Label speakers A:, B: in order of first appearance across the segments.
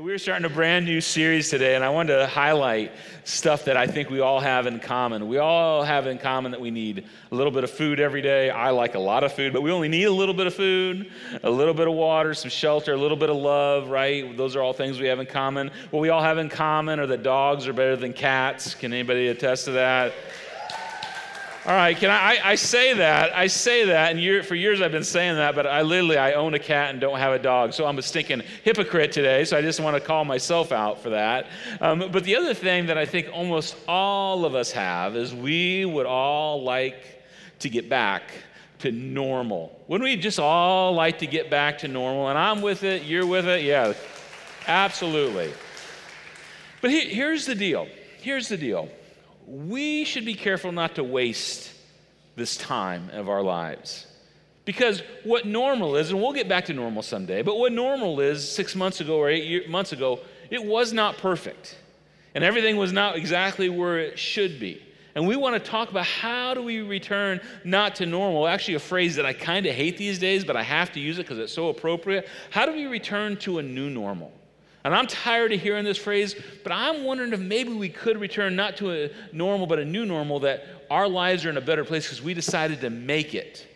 A: We're starting a brand new series today, and I wanted to highlight stuff that I think we all have in common. We all have in common that we need a little bit of food every day. I like a lot of food, but we only need a little bit of food, a little bit of water, some shelter, a little bit of love, right? Those are all things we have in common. What we all have in common are that dogs are better than cats. Can anybody attest to that? All right, can I, I, I, say that? I say that, and year, for years I've been saying that, but I literally, I own a cat and don't have a dog, so I'm a stinking hypocrite today, so I just want to call myself out for that. Um, but the other thing that I think almost all of us have is we would all like to get back to normal. Wouldn't we just all like to get back to normal? And I'm with it, you're with it, yeah, absolutely. But he, here's the deal. Here's the deal we should be careful not to waste this time of our lives. Because what normal is, and we'll get back to normal someday, but what normal is six months ago or eight year, months ago, it was not perfect. And everything was not exactly where it should be. And we want to talk about how do we return not to normal? Actually, a phrase that I kind of hate these days, but I have to use it because it's so appropriate. How do we return to a new normal? And I'm tired of hearing this phrase, but I'm wondering if maybe we could return not to a normal, but a new normal that our lives are in a better place because we decided to make it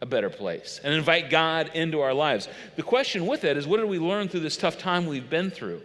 A: a better place and invite God into our lives. The question with that is what did we learn through this tough time we've been through?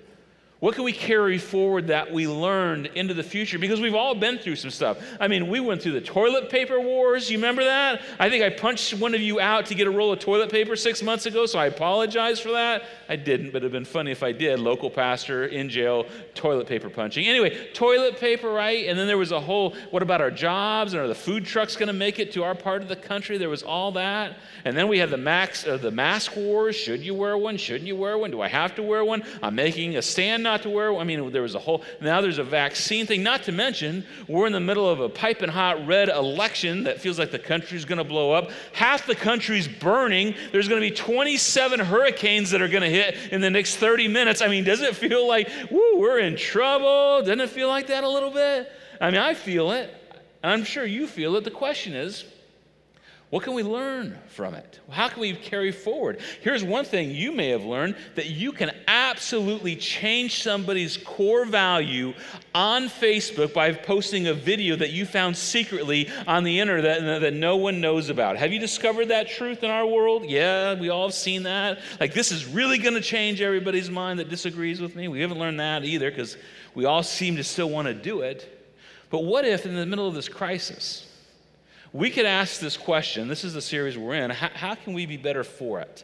A: What can we carry forward that we learned into the future? Because we've all been through some stuff. I mean, we went through the toilet paper wars. You remember that? I think I punched one of you out to get a roll of toilet paper six months ago, so I apologize for that. I didn't, but it'd been funny if I did. Local pastor in jail, toilet paper punching. Anyway, toilet paper, right? And then there was a whole what about our jobs? And are the food trucks going to make it to our part of the country? There was all that. And then we had the, max, uh, the mask wars. Should you wear one? Shouldn't you wear one? Do I have to wear one? I'm making a stand not to wear. I mean, there was a whole, now there's a vaccine thing. Not to mention, we're in the middle of a piping hot red election that feels like the country's going to blow up. Half the country's burning. There's going to be 27 hurricanes that are going to hit in the next 30 minutes. I mean, does it feel like, woo, we're in trouble? Doesn't it feel like that a little bit? I mean, I feel it. And I'm sure you feel it. The question is, what can we learn from it? How can we carry forward? Here's one thing you may have learned that you can absolutely change somebody's core value on Facebook by posting a video that you found secretly on the internet that, that no one knows about. Have you discovered that truth in our world? Yeah, we all have seen that. Like, this is really going to change everybody's mind that disagrees with me. We haven't learned that either because we all seem to still want to do it. But what if, in the middle of this crisis, we could ask this question this is the series we're in how, how can we be better for it?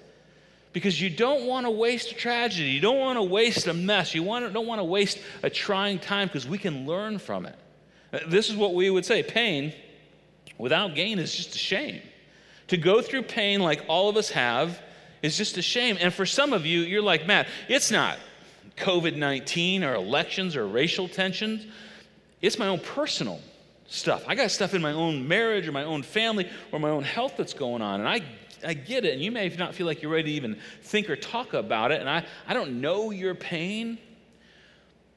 A: Because you don't want to waste a tragedy. You don't want to waste a mess. You want don't want to waste a trying time because we can learn from it. This is what we would say pain without gain is just a shame. To go through pain like all of us have is just a shame. And for some of you, you're like, Matt, it's not COVID 19 or elections or racial tensions, it's my own personal stuff. I got stuff in my own marriage or my own family or my own health that's going on. And I, I get it. And you may not feel like you're ready to even think or talk about it. And I, I don't know your pain.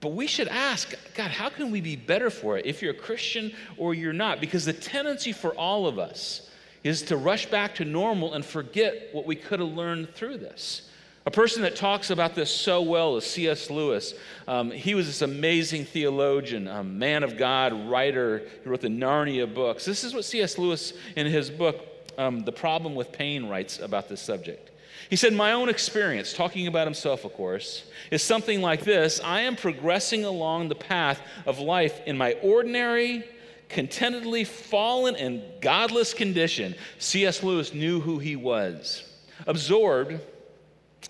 A: But we should ask, God, how can we be better for it if you're a Christian or you're not? Because the tendency for all of us is to rush back to normal and forget what we could have learned through this. A person that talks about this so well is C.S. Lewis. Um, he was this amazing theologian, a man of God, writer. He wrote the Narnia books. This is what C.S. Lewis, in his book, um, The Problem with Pain, writes about this subject. He said, My own experience, talking about himself, of course, is something like this I am progressing along the path of life in my ordinary, contentedly fallen, and godless condition. C.S. Lewis knew who he was. Absorbed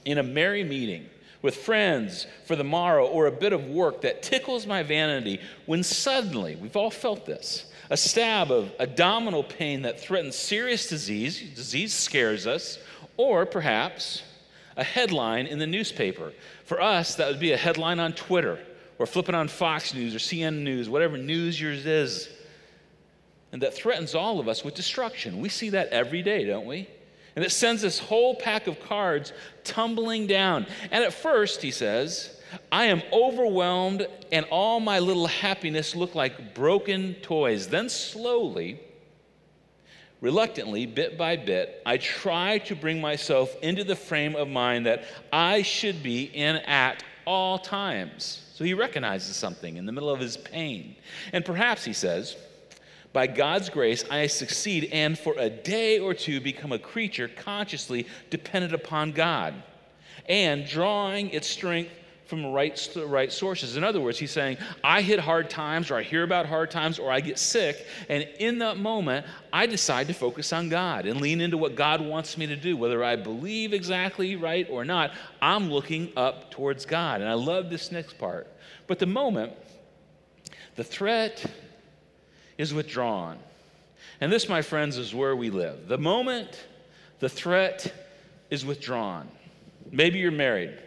A: in a merry meeting with friends for the morrow or a bit of work that tickles my vanity when suddenly, we've all felt this, a stab of abdominal pain that threatens serious disease, disease scares us, or perhaps a headline in the newspaper. For us, that would be a headline on Twitter or flipping on Fox News or CNN News, whatever news yours is, and that threatens all of us with destruction. We see that every day, don't we? And it sends this whole pack of cards tumbling down. And at first, he says, I am overwhelmed, and all my little happiness look like broken toys. Then, slowly, reluctantly, bit by bit, I try to bring myself into the frame of mind that I should be in at all times. So he recognizes something in the middle of his pain. And perhaps, he says, by God's grace, I succeed and for a day or two become a creature consciously dependent upon God and drawing its strength from right, right sources. In other words, he's saying, I hit hard times, or I hear about hard times, or I get sick, and in that moment, I decide to focus on God and lean into what God wants me to do. Whether I believe exactly right or not, I'm looking up towards God. And I love this next part. But the moment, the threat is withdrawn. And this, my friends, is where we live. The moment the threat is withdrawn. Maybe you're married.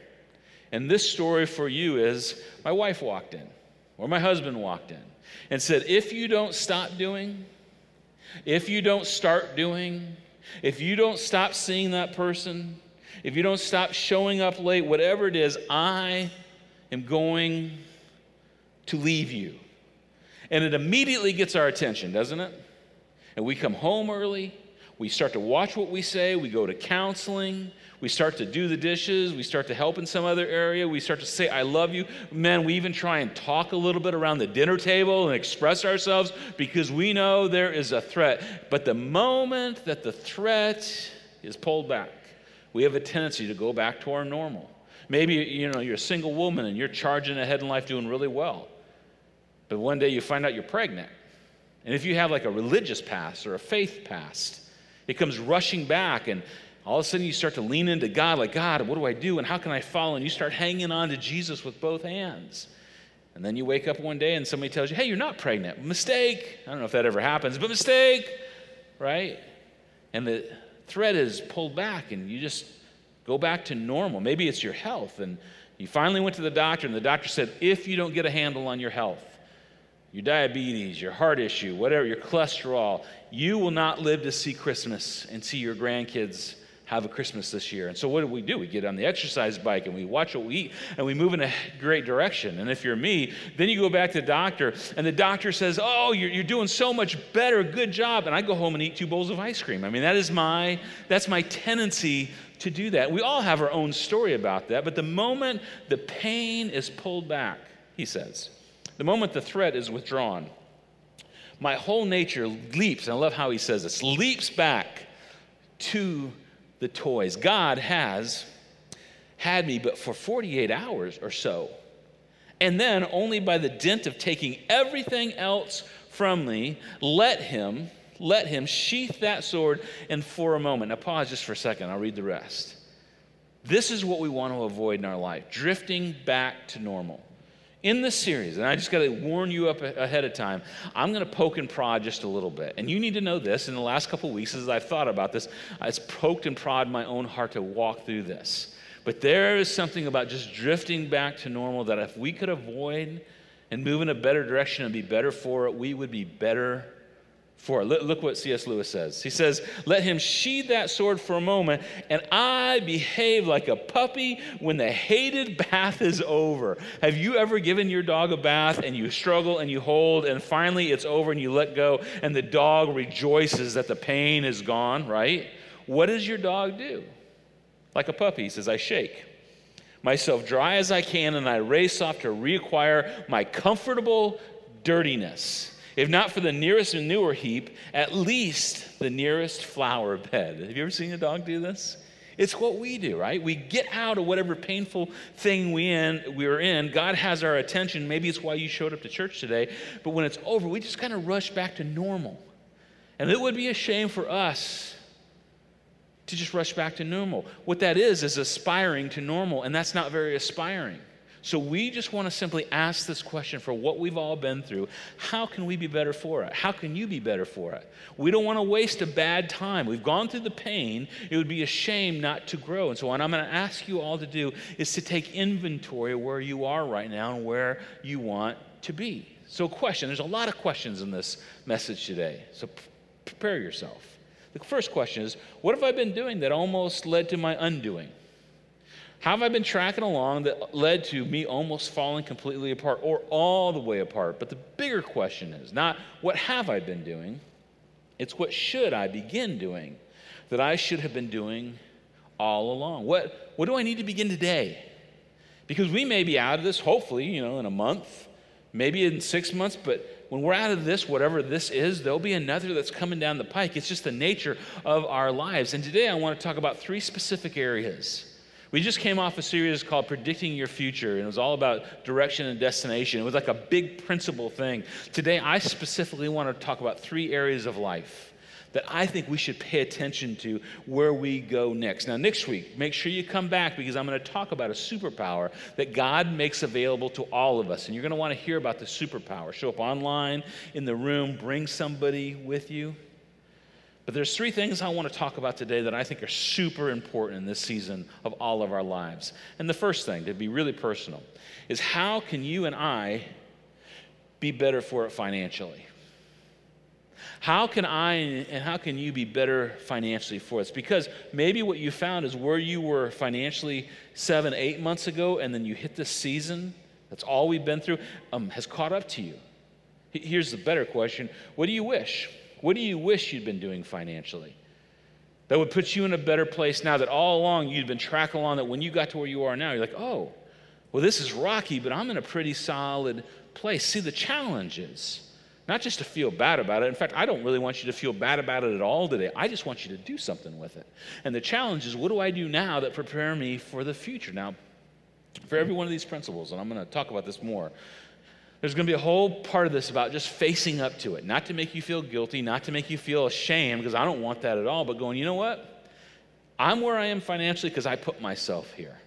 A: And this story for you is my wife walked in, or my husband walked in, and said, If you don't stop doing, if you don't start doing, if you don't stop seeing that person, if you don't stop showing up late, whatever it is, I am going to leave you. And it immediately gets our attention, doesn't it? And we come home early. We start to watch what we say. We go to counseling. We start to do the dishes. We start to help in some other area. We start to say, I love you. Men, we even try and talk a little bit around the dinner table and express ourselves because we know there is a threat. But the moment that the threat is pulled back, we have a tendency to go back to our normal. Maybe you know you're a single woman and you're charging ahead in life doing really well. But one day you find out you're pregnant. And if you have like a religious past or a faith past, it comes rushing back, and all of a sudden you start to lean into God, like, God, what do I do? And how can I follow? And you start hanging on to Jesus with both hands. And then you wake up one day and somebody tells you, hey, you're not pregnant. Mistake. I don't know if that ever happens, but mistake, right? And the thread is pulled back, and you just go back to normal. Maybe it's your health. And you finally went to the doctor, and the doctor said, if you don't get a handle on your health, your diabetes, your heart issue, whatever, your cholesterol, you will not live to see Christmas and see your grandkids have a Christmas this year. And so what do we do? We get on the exercise bike and we watch what we eat and we move in a great direction. And if you're me, then you go back to the doctor and the doctor says, Oh, you're, you're doing so much better. Good job. And I go home and eat two bowls of ice cream. I mean, that is my, that's my tendency to do that. We all have our own story about that. But the moment the pain is pulled back, he says, the moment the threat is withdrawn, my whole nature leaps, and I love how he says this, leaps back to the toys. God has had me, but for 48 hours or so. And then, only by the dint of taking everything else from me, let him, let him sheath that sword. And for a moment, now pause just for a second, I'll read the rest. This is what we want to avoid in our life drifting back to normal in this series, and I just got to warn you up ahead of time, I'm going to poke and prod just a little bit. And you need to know this. In the last couple weeks, as I've thought about this, it's poked and prod my own heart to walk through this. But there is something about just drifting back to normal that if we could avoid and move in a better direction and be better for it, we would be better 4. Look what C.S. Lewis says. He says, Let him sheathe that sword for a moment, and I behave like a puppy when the hated bath is over. Have you ever given your dog a bath and you struggle and you hold, and finally it's over and you let go, and the dog rejoices that the pain is gone, right? What does your dog do? Like a puppy, he says, I shake myself dry as I can, and I race off to reacquire my comfortable dirtiness if not for the nearest manure heap, at least the nearest flower bed. Have you ever seen a dog do this? It's what we do, right? We get out of whatever painful thing we in we're in. God has our attention. Maybe it's why you showed up to church today. But when it's over, we just kind of rush back to normal. And it would be a shame for us to just rush back to normal. What that is is aspiring to normal, and that's not very aspiring. So we just want to simply ask this question for what we've all been through. How can we be better for it? How can you be better for it? We don't want to waste a bad time. We've gone through the pain. It would be a shame not to grow. And so what I'm going to ask you all to do is to take inventory of where you are right now and where you want to be. So question, there's a lot of questions in this message today. So prepare yourself. The first question is, what have I been doing that almost led to my undoing? How have I been tracking along that led to me almost falling completely apart or all the way apart? But the bigger question is not what have I been doing, it's what should I begin doing that I should have been doing all along. What, what do I need to begin today? Because we may be out of this, hopefully, you know, in a month, maybe in six months, but when we're out of this, whatever this is, there'll be another that's coming down the pike. It's just the nature of our lives. And today I want to talk about three specific areas. We just came off a series called Predicting Your Future, and it was all about direction and destination. It was like a big principle thing. Today, I specifically want to talk about three areas of life that I think we should pay attention to where we go next. Now, next week, make sure you come back because I'm going to talk about a superpower that God makes available to all of us. And you're going to want to hear about the superpower. Show up online, in the room, bring somebody with you. But there's three things I want to talk about today that I think are super important in this season of all of our lives. And the first thing, to be really personal, is how can you and I be better for it financially? How can I and how can you be better financially for us? Because maybe what you found is where you were financially seven, eight months ago, and then you hit this season, that's all we've been through, um, has caught up to you. Here's the better question What do you wish? What do you wish you'd been doing financially? That would put you in a better place now that all along you'd been tracking along, that when you got to where you are now, you're like, oh, well, this is rocky, but I'm in a pretty solid place. See, the challenges, not just to feel bad about it. In fact, I don't really want you to feel bad about it at all today. I just want you to do something with it. And the challenge is what do I do now that prepare me for the future? Now, for every one of these principles, and I'm going to talk about this more, there's going to be a whole part of this about just facing up to it, not to make you feel guilty, not to make you feel ashamed, because I don't want that at all, but going, you know what? I'm where I am financially because I put myself here.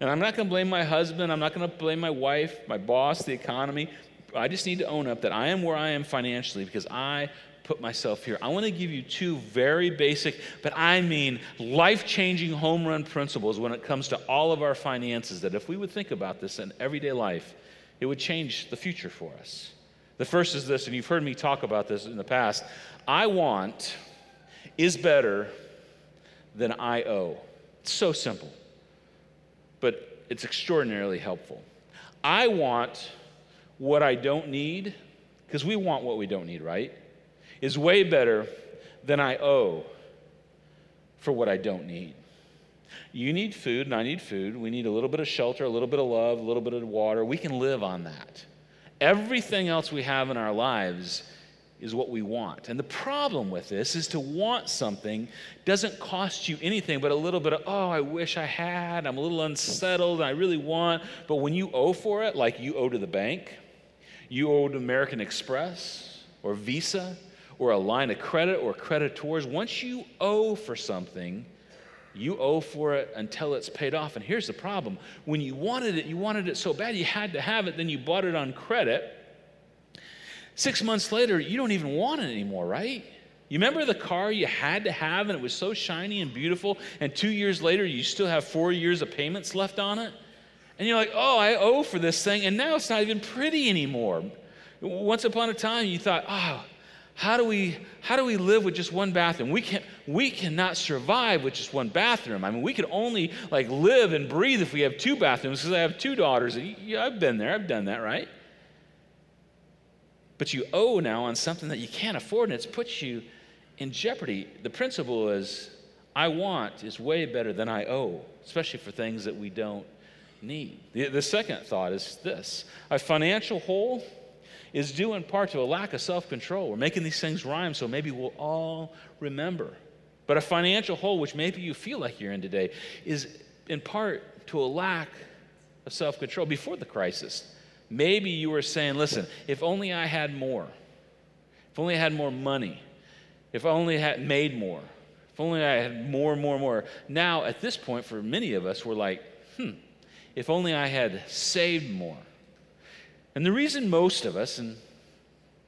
A: And I'm not going to blame my husband. I'm not going to blame my wife, my boss, the economy. I just need to own up that I am where I am financially because I put myself here. I want to give you two very basic, but I mean life changing home run principles when it comes to all of our finances that if we would think about this in everyday life, it would change the future for us. The first is this, and you've heard me talk about this in the past I want is better than I owe. It's so simple, but it's extraordinarily helpful. I want what I don't need, because we want what we don't need, right? Is way better than I owe for what I don't need. You need food, and I need food. We need a little bit of shelter, a little bit of love, a little bit of water. We can live on that. Everything else we have in our lives is what we want. And the problem with this is to want something doesn't cost you anything but a little bit of, oh, I wish I had. I'm a little unsettled I really want. But when you owe for it, like you owe to the bank, you owe to American Express or Visa or a line of credit or creditors, once you owe for something, you owe for it until it's paid off. And here's the problem when you wanted it, you wanted it so bad, you had to have it, then you bought it on credit. Six months later, you don't even want it anymore, right? You remember the car you had to have and it was so shiny and beautiful, and two years later, you still have four years of payments left on it? And you're like, oh, I owe for this thing, and now it's not even pretty anymore. Once upon a time, you thought, oh, how do we how do we live with just one bathroom? We can we cannot survive with just one bathroom. I mean we could only like live and breathe if we have two bathrooms because i have two daughters. Yeah, i've been there. I've done that right? But you owe now on something that you can't afford and it's put you in jeopardy. The principle is i want is way better than i owe especially for things that we don't need. The, the second thought is this. A financial hole is due in part to a lack of self control. We're making these things rhyme so maybe we'll all remember. But a financial hole, which maybe you feel like you're in today, is in part to a lack of self control. Before the crisis, maybe you were saying, listen, if only I had more, if only I had more money, if only I had made more, if only I had more, more, more. Now, at this point, for many of us, we're like, hmm, if only I had saved more. And the reason most of us, and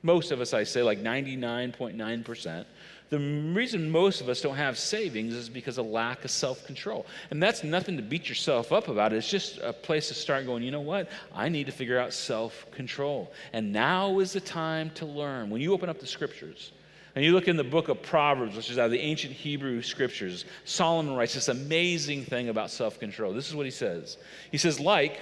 A: most of us, I say like 99.9%, the reason most of us don't have savings is because of lack of self control. And that's nothing to beat yourself up about. It's just a place to start going, you know what? I need to figure out self control. And now is the time to learn. When you open up the scriptures, and you look in the book of Proverbs, which is out of the ancient Hebrew scriptures, Solomon writes this amazing thing about self control. This is what he says He says, like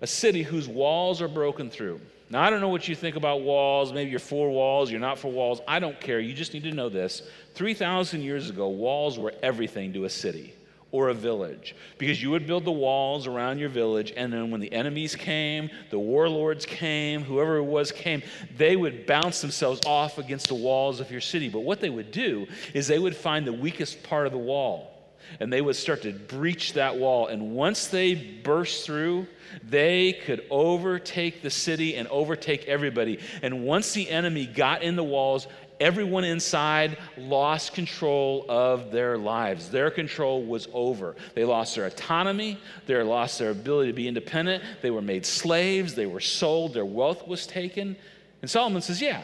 A: a city whose walls are broken through. Now, I don't know what you think about walls. Maybe you're for walls, you're not for walls. I don't care. You just need to know this. 3,000 years ago, walls were everything to a city or a village because you would build the walls around your village and then when the enemies came the warlords came whoever it was came they would bounce themselves off against the walls of your city but what they would do is they would find the weakest part of the wall and they would start to breach that wall and once they burst through they could overtake the city and overtake everybody and once the enemy got in the walls everyone inside lost control of their lives. Their control was over. They lost their autonomy, they lost their ability to be independent, they were made slaves, they were sold, their wealth was taken. And Solomon says, Yeah,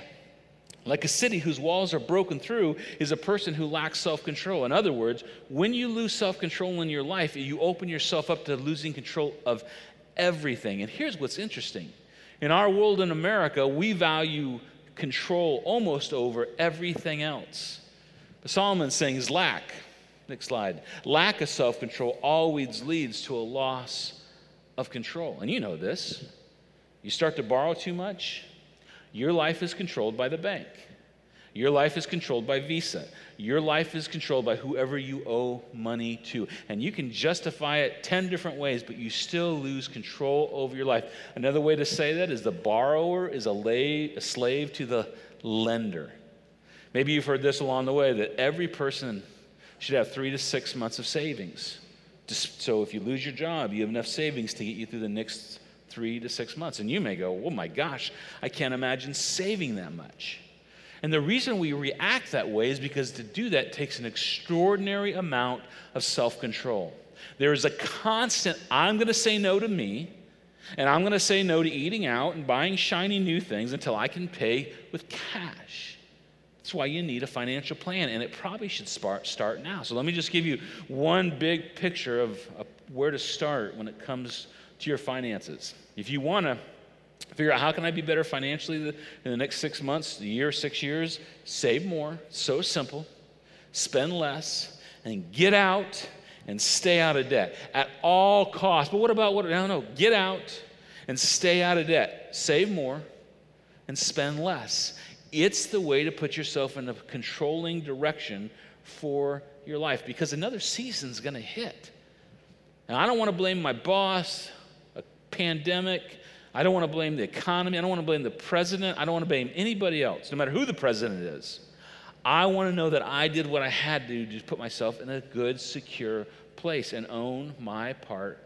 A: like a city whose walls are broken through is a person who lacks self control. In other words, when you lose self control in your life, you open yourself up to losing control of everything. And here's what's interesting in our world in America, we value control almost over everything else. But Solomon's saying is lack. Next slide. Lack of self control always leads to a loss of control. And you know this. You start to borrow too much, your life is controlled by the bank. Your life is controlled by Visa. Your life is controlled by whoever you owe money to. And you can justify it 10 different ways, but you still lose control over your life. Another way to say that is the borrower is a, lay, a slave to the lender. Maybe you've heard this along the way that every person should have three to six months of savings. Just, so if you lose your job, you have enough savings to get you through the next three to six months. And you may go, oh my gosh, I can't imagine saving that much. And the reason we react that way is because to do that takes an extraordinary amount of self control. There is a constant, I'm going to say no to me, and I'm going to say no to eating out and buying shiny new things until I can pay with cash. That's why you need a financial plan, and it probably should start now. So let me just give you one big picture of where to start when it comes to your finances. If you want to Figure out how can I be better financially in the next six months, a year, six years? Save more. So simple. Spend less and get out and stay out of debt at all costs. But what about what? No, no. Get out and stay out of debt. Save more and spend less. It's the way to put yourself in a controlling direction for your life because another season's going to hit. And I don't want to blame my boss, pandemic, I don't want to blame the economy. I don't want to blame the president. I don't want to blame anybody else, no matter who the president is. I want to know that I did what I had to to put myself in a good, secure place and own my part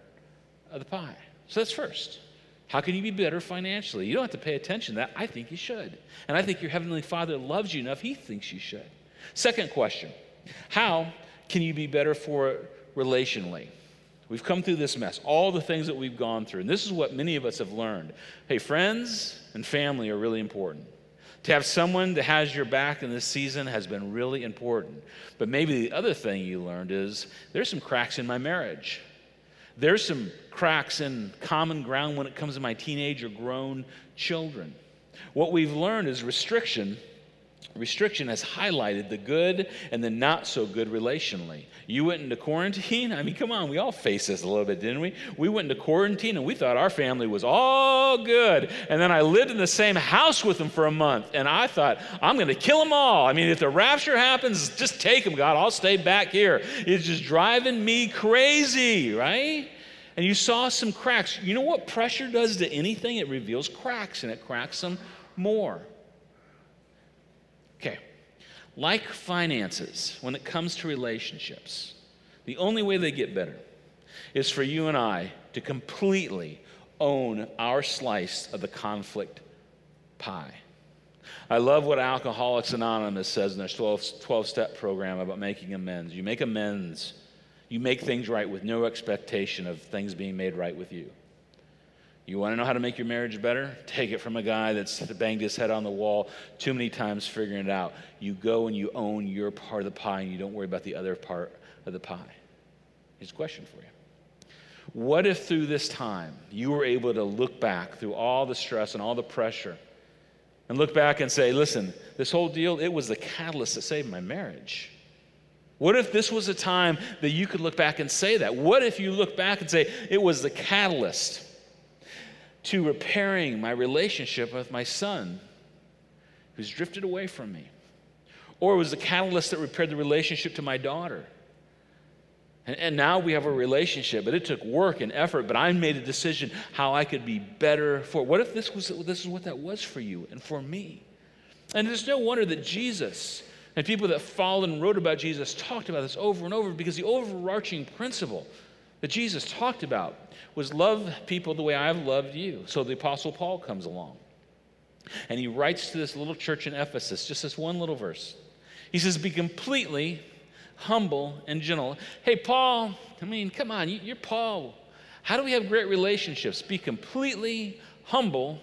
A: of the pie. So that's first. How can you be better financially? You don't have to pay attention to that. I think you should. And I think your Heavenly Father loves you enough, He thinks you should. Second question How can you be better for relationally? We've come through this mess, all the things that we've gone through. And this is what many of us have learned. Hey, friends and family are really important. To have someone that has your back in this season has been really important. But maybe the other thing you learned is there's some cracks in my marriage. There's some cracks in common ground when it comes to my teenage or grown children. What we've learned is restriction Restriction has highlighted the good and the not so good relationally. You went into quarantine. I mean, come on, we all faced this a little bit, didn't we? We went into quarantine and we thought our family was all good. And then I lived in the same house with them for a month and I thought, I'm going to kill them all. I mean, if the rapture happens, just take them, God. I'll stay back here. It's just driving me crazy, right? And you saw some cracks. You know what pressure does to anything? It reveals cracks and it cracks them more. Okay, like finances, when it comes to relationships, the only way they get better is for you and I to completely own our slice of the conflict pie. I love what Alcoholics Anonymous says in their 12 step program about making amends. You make amends, you make things right with no expectation of things being made right with you. You want to know how to make your marriage better? Take it from a guy that's banged his head on the wall too many times figuring it out. You go and you own your part of the pie and you don't worry about the other part of the pie. Here's a question for you. What if through this time you were able to look back through all the stress and all the pressure and look back and say, listen, this whole deal, it was the catalyst that saved my marriage? What if this was a time that you could look back and say that? What if you look back and say, it was the catalyst to repairing my relationship with my son who's drifted away from me. Or it was the catalyst that repaired the relationship to my daughter And, and now we have a relationship, but it took work and effort, but I made a decision how I could be better for. What if this was this is what that was for you and for me? And it's no wonder that Jesus and people that followed and wrote about Jesus talked about this over and over because the overarching principle that Jesus talked about was love people the way I've loved you. So the Apostle Paul comes along and he writes to this little church in Ephesus, just this one little verse. He says, Be completely humble and gentle. Hey, Paul, I mean, come on, you're Paul. How do we have great relationships? Be completely humble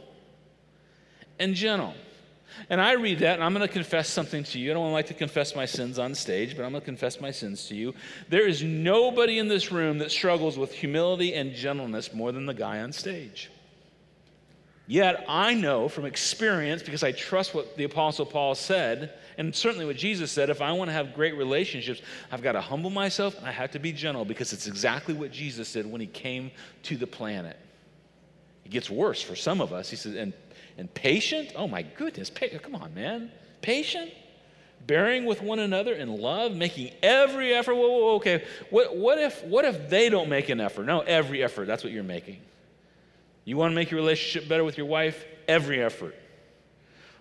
A: and gentle. And I read that, and I'm going to confess something to you. I don't like to confess my sins on stage, but I'm going to confess my sins to you. There is nobody in this room that struggles with humility and gentleness more than the guy on stage. Yet I know from experience, because I trust what the Apostle Paul said, and certainly what Jesus said, if I want to have great relationships, I've got to humble myself and I have to be gentle because it's exactly what Jesus did when he came to the planet. It gets worse for some of us. He said, and and patient. Oh my goodness, pa- come on, man. Patient, bearing with one another in love, making every effort. Whoa, whoa, okay. What, what, if, what if they don't make an effort? No, every effort. That's what you're making. You want to make your relationship better with your wife? Every effort.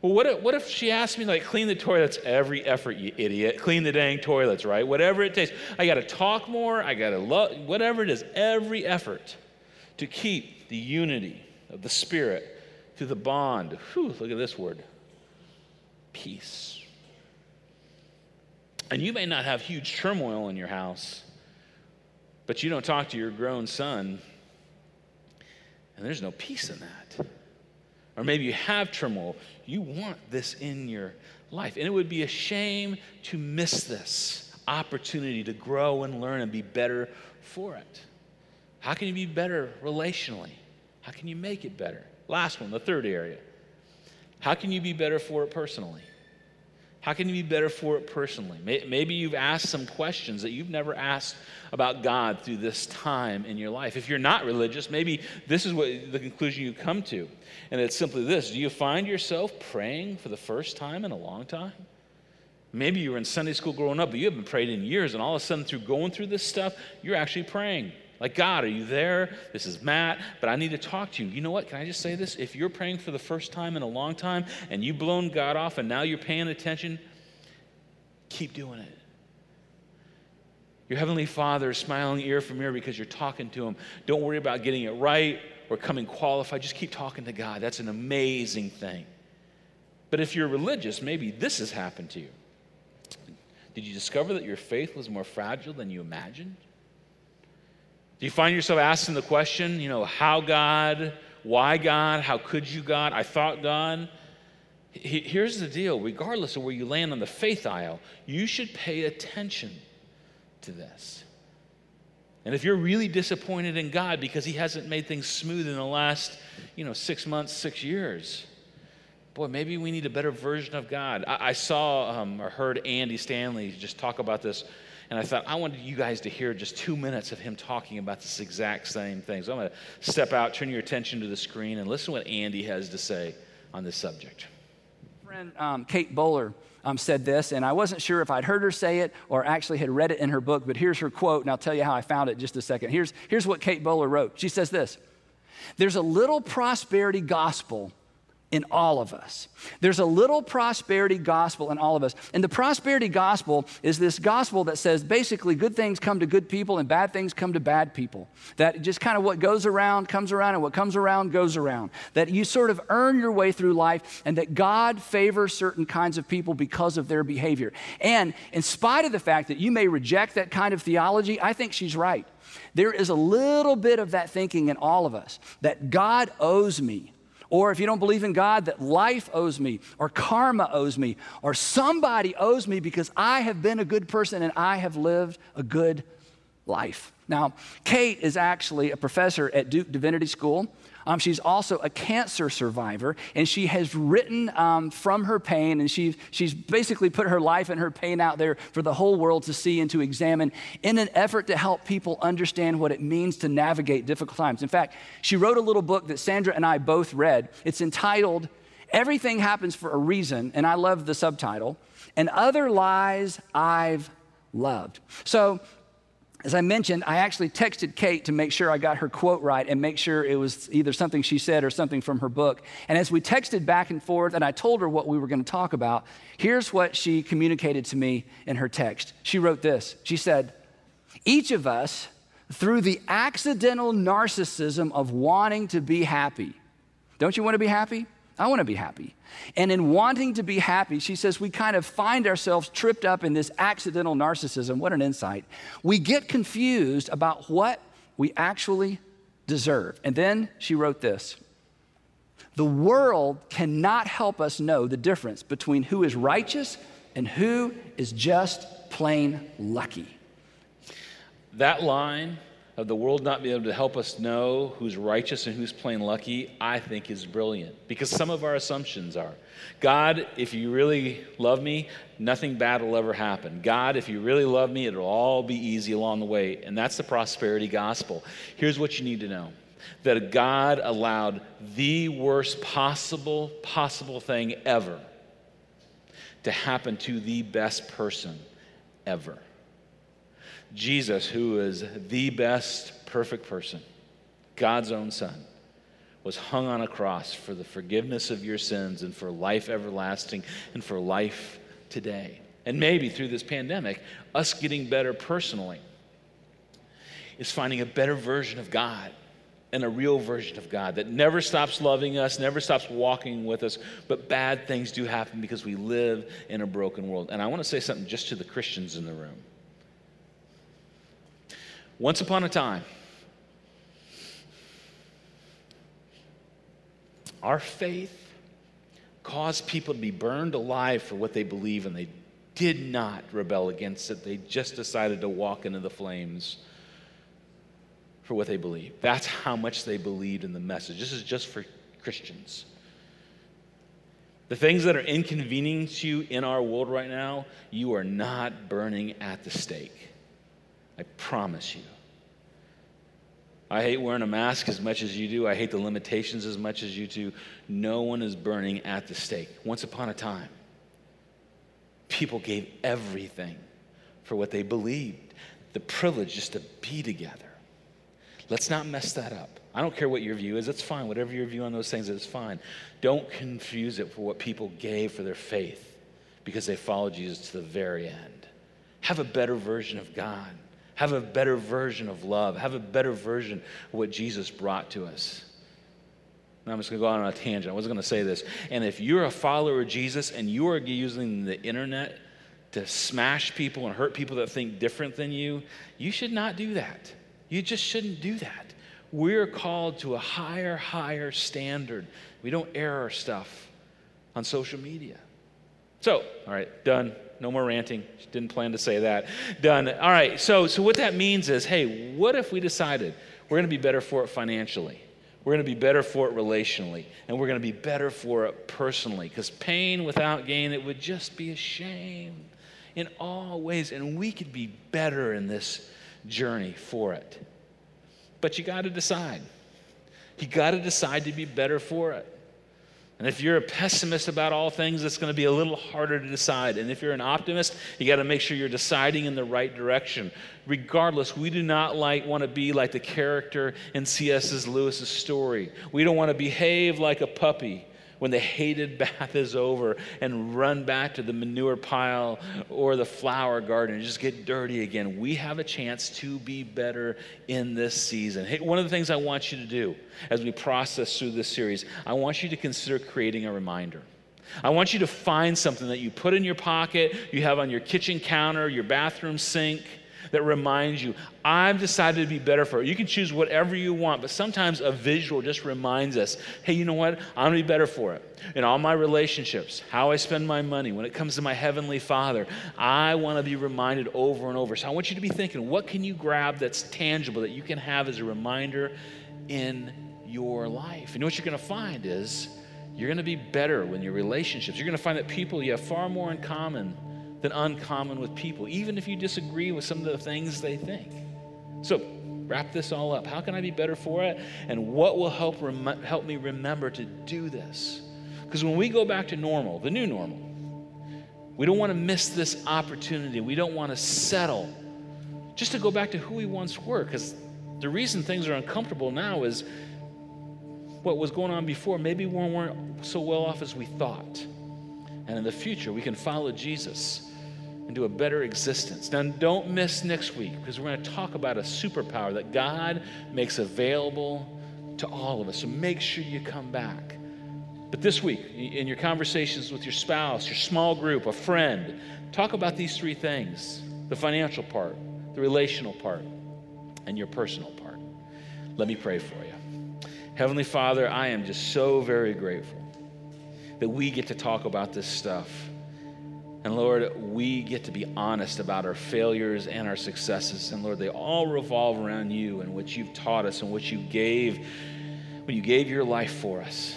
A: Well, what if, what if she asked me, like, clean the toilets? Every effort, you idiot. Clean the dang toilets, right? Whatever it takes. I got to talk more. I got to love, whatever it is, every effort to keep the unity of the Spirit to the bond. Whew, look at this word peace. And you may not have huge turmoil in your house, but you don't talk to your grown son, and there's no peace in that. Or maybe you have turmoil. You want this in your life. And it would be a shame to miss this opportunity to grow and learn and be better for it. How can you be better relationally? How can you make it better? Last one, the third area. How can you be better for it personally? How can you be better for it personally? Maybe you've asked some questions that you've never asked about God through this time in your life. If you're not religious, maybe this is what the conclusion you come to. And it's simply this Do you find yourself praying for the first time in a long time? Maybe you were in Sunday school growing up, but you haven't prayed in years, and all of a sudden, through going through this stuff, you're actually praying. Like, God, are you there? This is Matt, but I need to talk to you. You know what? Can I just say this? If you're praying for the first time in a long time and you've blown God off and now you're paying attention, keep doing it. Your Heavenly Father is smiling ear from ear because you're talking to Him. Don't worry about getting it right or coming qualified. Just keep talking to God. That's an amazing thing. But if you're religious, maybe this has happened to you. Did you discover that your faith was more fragile than you imagined? Do you find yourself asking the question, you know, how God, why God, how could you God, I thought God? Here's the deal regardless of where you land on the faith aisle, you should pay attention to this. And if you're really disappointed in God because He hasn't made things smooth in the last, you know, six months, six years, boy, maybe we need a better version of God. I, I saw um, or heard Andy Stanley just talk about this and I thought, I wanted you guys to hear just two minutes of him talking about this exact same thing. So I'm going to step out, turn your attention to the screen, and listen to what Andy has to say on this subject.
B: Friend um, Kate Bowler um, said this, and I wasn't sure if I'd heard her say it or actually had read it in her book, but here's her quote, and I'll tell you how I found it just a second. Here's, here's what Kate Bowler wrote. She says this There's a little prosperity gospel in all of us. There's a little prosperity gospel in all of us. And the prosperity gospel is this gospel that says basically good things come to good people and bad things come to bad people. That just kind of what goes around comes around and what comes around goes around. That you sort of earn your way through life and that God favors certain kinds of people because of their behavior. And in spite of the fact that you may reject that kind of theology, I think she's right. There is a little bit of that thinking in all of us that God owes me or if you don't believe in God, that life owes me, or karma owes me, or somebody owes me because I have been a good person and I have lived a good life. Now, Kate is actually a professor at Duke Divinity School. Um, she's also a cancer survivor, and she has written um, from her pain, and she, she's basically put her life and her pain out there for the whole world to see and to examine in an effort to help people understand what it means to navigate difficult times. In fact, she wrote a little book that Sandra and I both read. It's entitled Everything Happens for a Reason, and I love the subtitle, and Other Lies I've Loved. So, as I mentioned, I actually texted Kate to make sure I got her quote right and make sure it was either something she said or something from her book. And as we texted back and forth and I told her what we were going to talk about, here's what she communicated to me in her text. She wrote this She said, Each of us, through the accidental narcissism of wanting to be happy, don't you want to be happy? I want to be happy. And in wanting to be happy, she says, we kind of find ourselves tripped up in this accidental narcissism. What an insight. We get confused about what we actually deserve. And then she wrote this The world cannot help us know the difference between who is righteous and who is just plain lucky.
A: That line of the world not being able to help us know who's righteous and who's plain lucky, I think is brilliant because some of our assumptions are God, if you really love me, nothing bad will ever happen. God, if you really love me, it'll all be easy along the way. And that's the prosperity gospel. Here's what you need to know that God allowed the worst possible, possible thing ever to happen to the best person ever. Jesus, who is the best perfect person, God's own Son, was hung on a cross for the forgiveness of your sins and for life everlasting and for life today. And maybe through this pandemic, us getting better personally is finding a better version of God and a real version of God that never stops loving us, never stops walking with us, but bad things do happen because we live in a broken world. And I want to say something just to the Christians in the room. Once upon a time, our faith caused people to be burned alive for what they believe, and they did not rebel against it. They just decided to walk into the flames for what they believe. That's how much they believed in the message. This is just for Christians. The things that are inconveniencing to you in our world right now, you are not burning at the stake. I promise you. I hate wearing a mask as much as you do. I hate the limitations as much as you do. No one is burning at the stake. Once upon a time, people gave everything for what they believed, the privilege just to be together. Let's not mess that up. I don't care what your view is, it's fine. Whatever your view on those things is fine. Don't confuse it for what people gave for their faith because they followed Jesus to the very end. Have a better version of God have a better version of love, have a better version of what Jesus brought to us. I'm just going to go on a tangent. I wasn't going to say this. And if you're a follower of Jesus and you are using the internet to smash people and hurt people that think different than you, you should not do that. You just shouldn't do that. We're called to a higher, higher standard. We don't air our stuff on social media. So, all right, done. No more ranting. Didn't plan to say that. Done. All right. So, so what that means is, hey, what if we decided we're going to be better for it financially? We're going to be better for it relationally, and we're going to be better for it personally. Because pain without gain, it would just be a shame in all ways. And we could be better in this journey for it. But you got to decide. You got to decide to be better for it. And if you're a pessimist about all things, it's going to be a little harder to decide. And if you're an optimist, you got to make sure you're deciding in the right direction. Regardless, we do not like want to be like the character in C.S. Lewis's story. We don't want to behave like a puppy when the hated bath is over and run back to the manure pile or the flower garden and just get dirty again. We have a chance to be better in this season. Hey, one of the things I want you to do as we process through this series, I want you to consider creating a reminder. I want you to find something that you put in your pocket, you have on your kitchen counter, your bathroom sink that reminds you, I've decided to be better for it. You can choose whatever you want, but sometimes a visual just reminds us, hey, you know what? I'm going to be better for it. In all my relationships, how I spend my money, when it comes to my Heavenly Father, I want to be reminded over and over. So I want you to be thinking, what can you grab that's tangible that you can have as a reminder in your life? And what you're going to find is, you're going to be better when your relationships. You're going to find that people you have far more in common than uncommon with people, even if you disagree with some of the things they think. So, wrap this all up. How can I be better for it? And what will help, rem- help me remember to do this? Because when we go back to normal, the new normal, we don't want to miss this opportunity. We don't want to settle just to go back to who we once were. Because the reason things are uncomfortable now is what was going on before. Maybe we weren't so well off as we thought. And in the future, we can follow Jesus into a better existence. Now, don't miss next week because we're going to talk about a superpower that God makes available to all of us. So make sure you come back. But this week, in your conversations with your spouse, your small group, a friend, talk about these three things the financial part, the relational part, and your personal part. Let me pray for you. Heavenly Father, I am just so very grateful that we get to talk about this stuff. And Lord, we get to be honest about our failures and our successes. And Lord, they all revolve around you and what you've taught us and what you gave when you gave your life for us.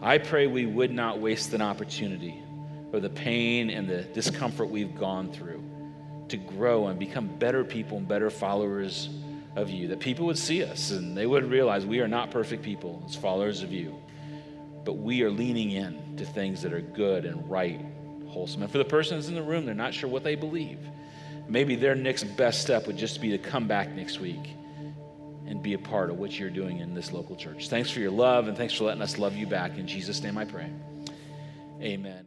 A: I pray we would not waste an opportunity or the pain and the discomfort we've gone through to grow and become better people and better followers of you. That people would see us and they would realize we are not perfect people as followers of you, but we are leaning in to things that are good and right, wholesome. And for the person that's in the room, they're not sure what they believe. Maybe their next best step would just be to come back next week and be a part of what you're doing in this local church. Thanks for your love and thanks for letting us love you back. In Jesus' name I pray. Amen.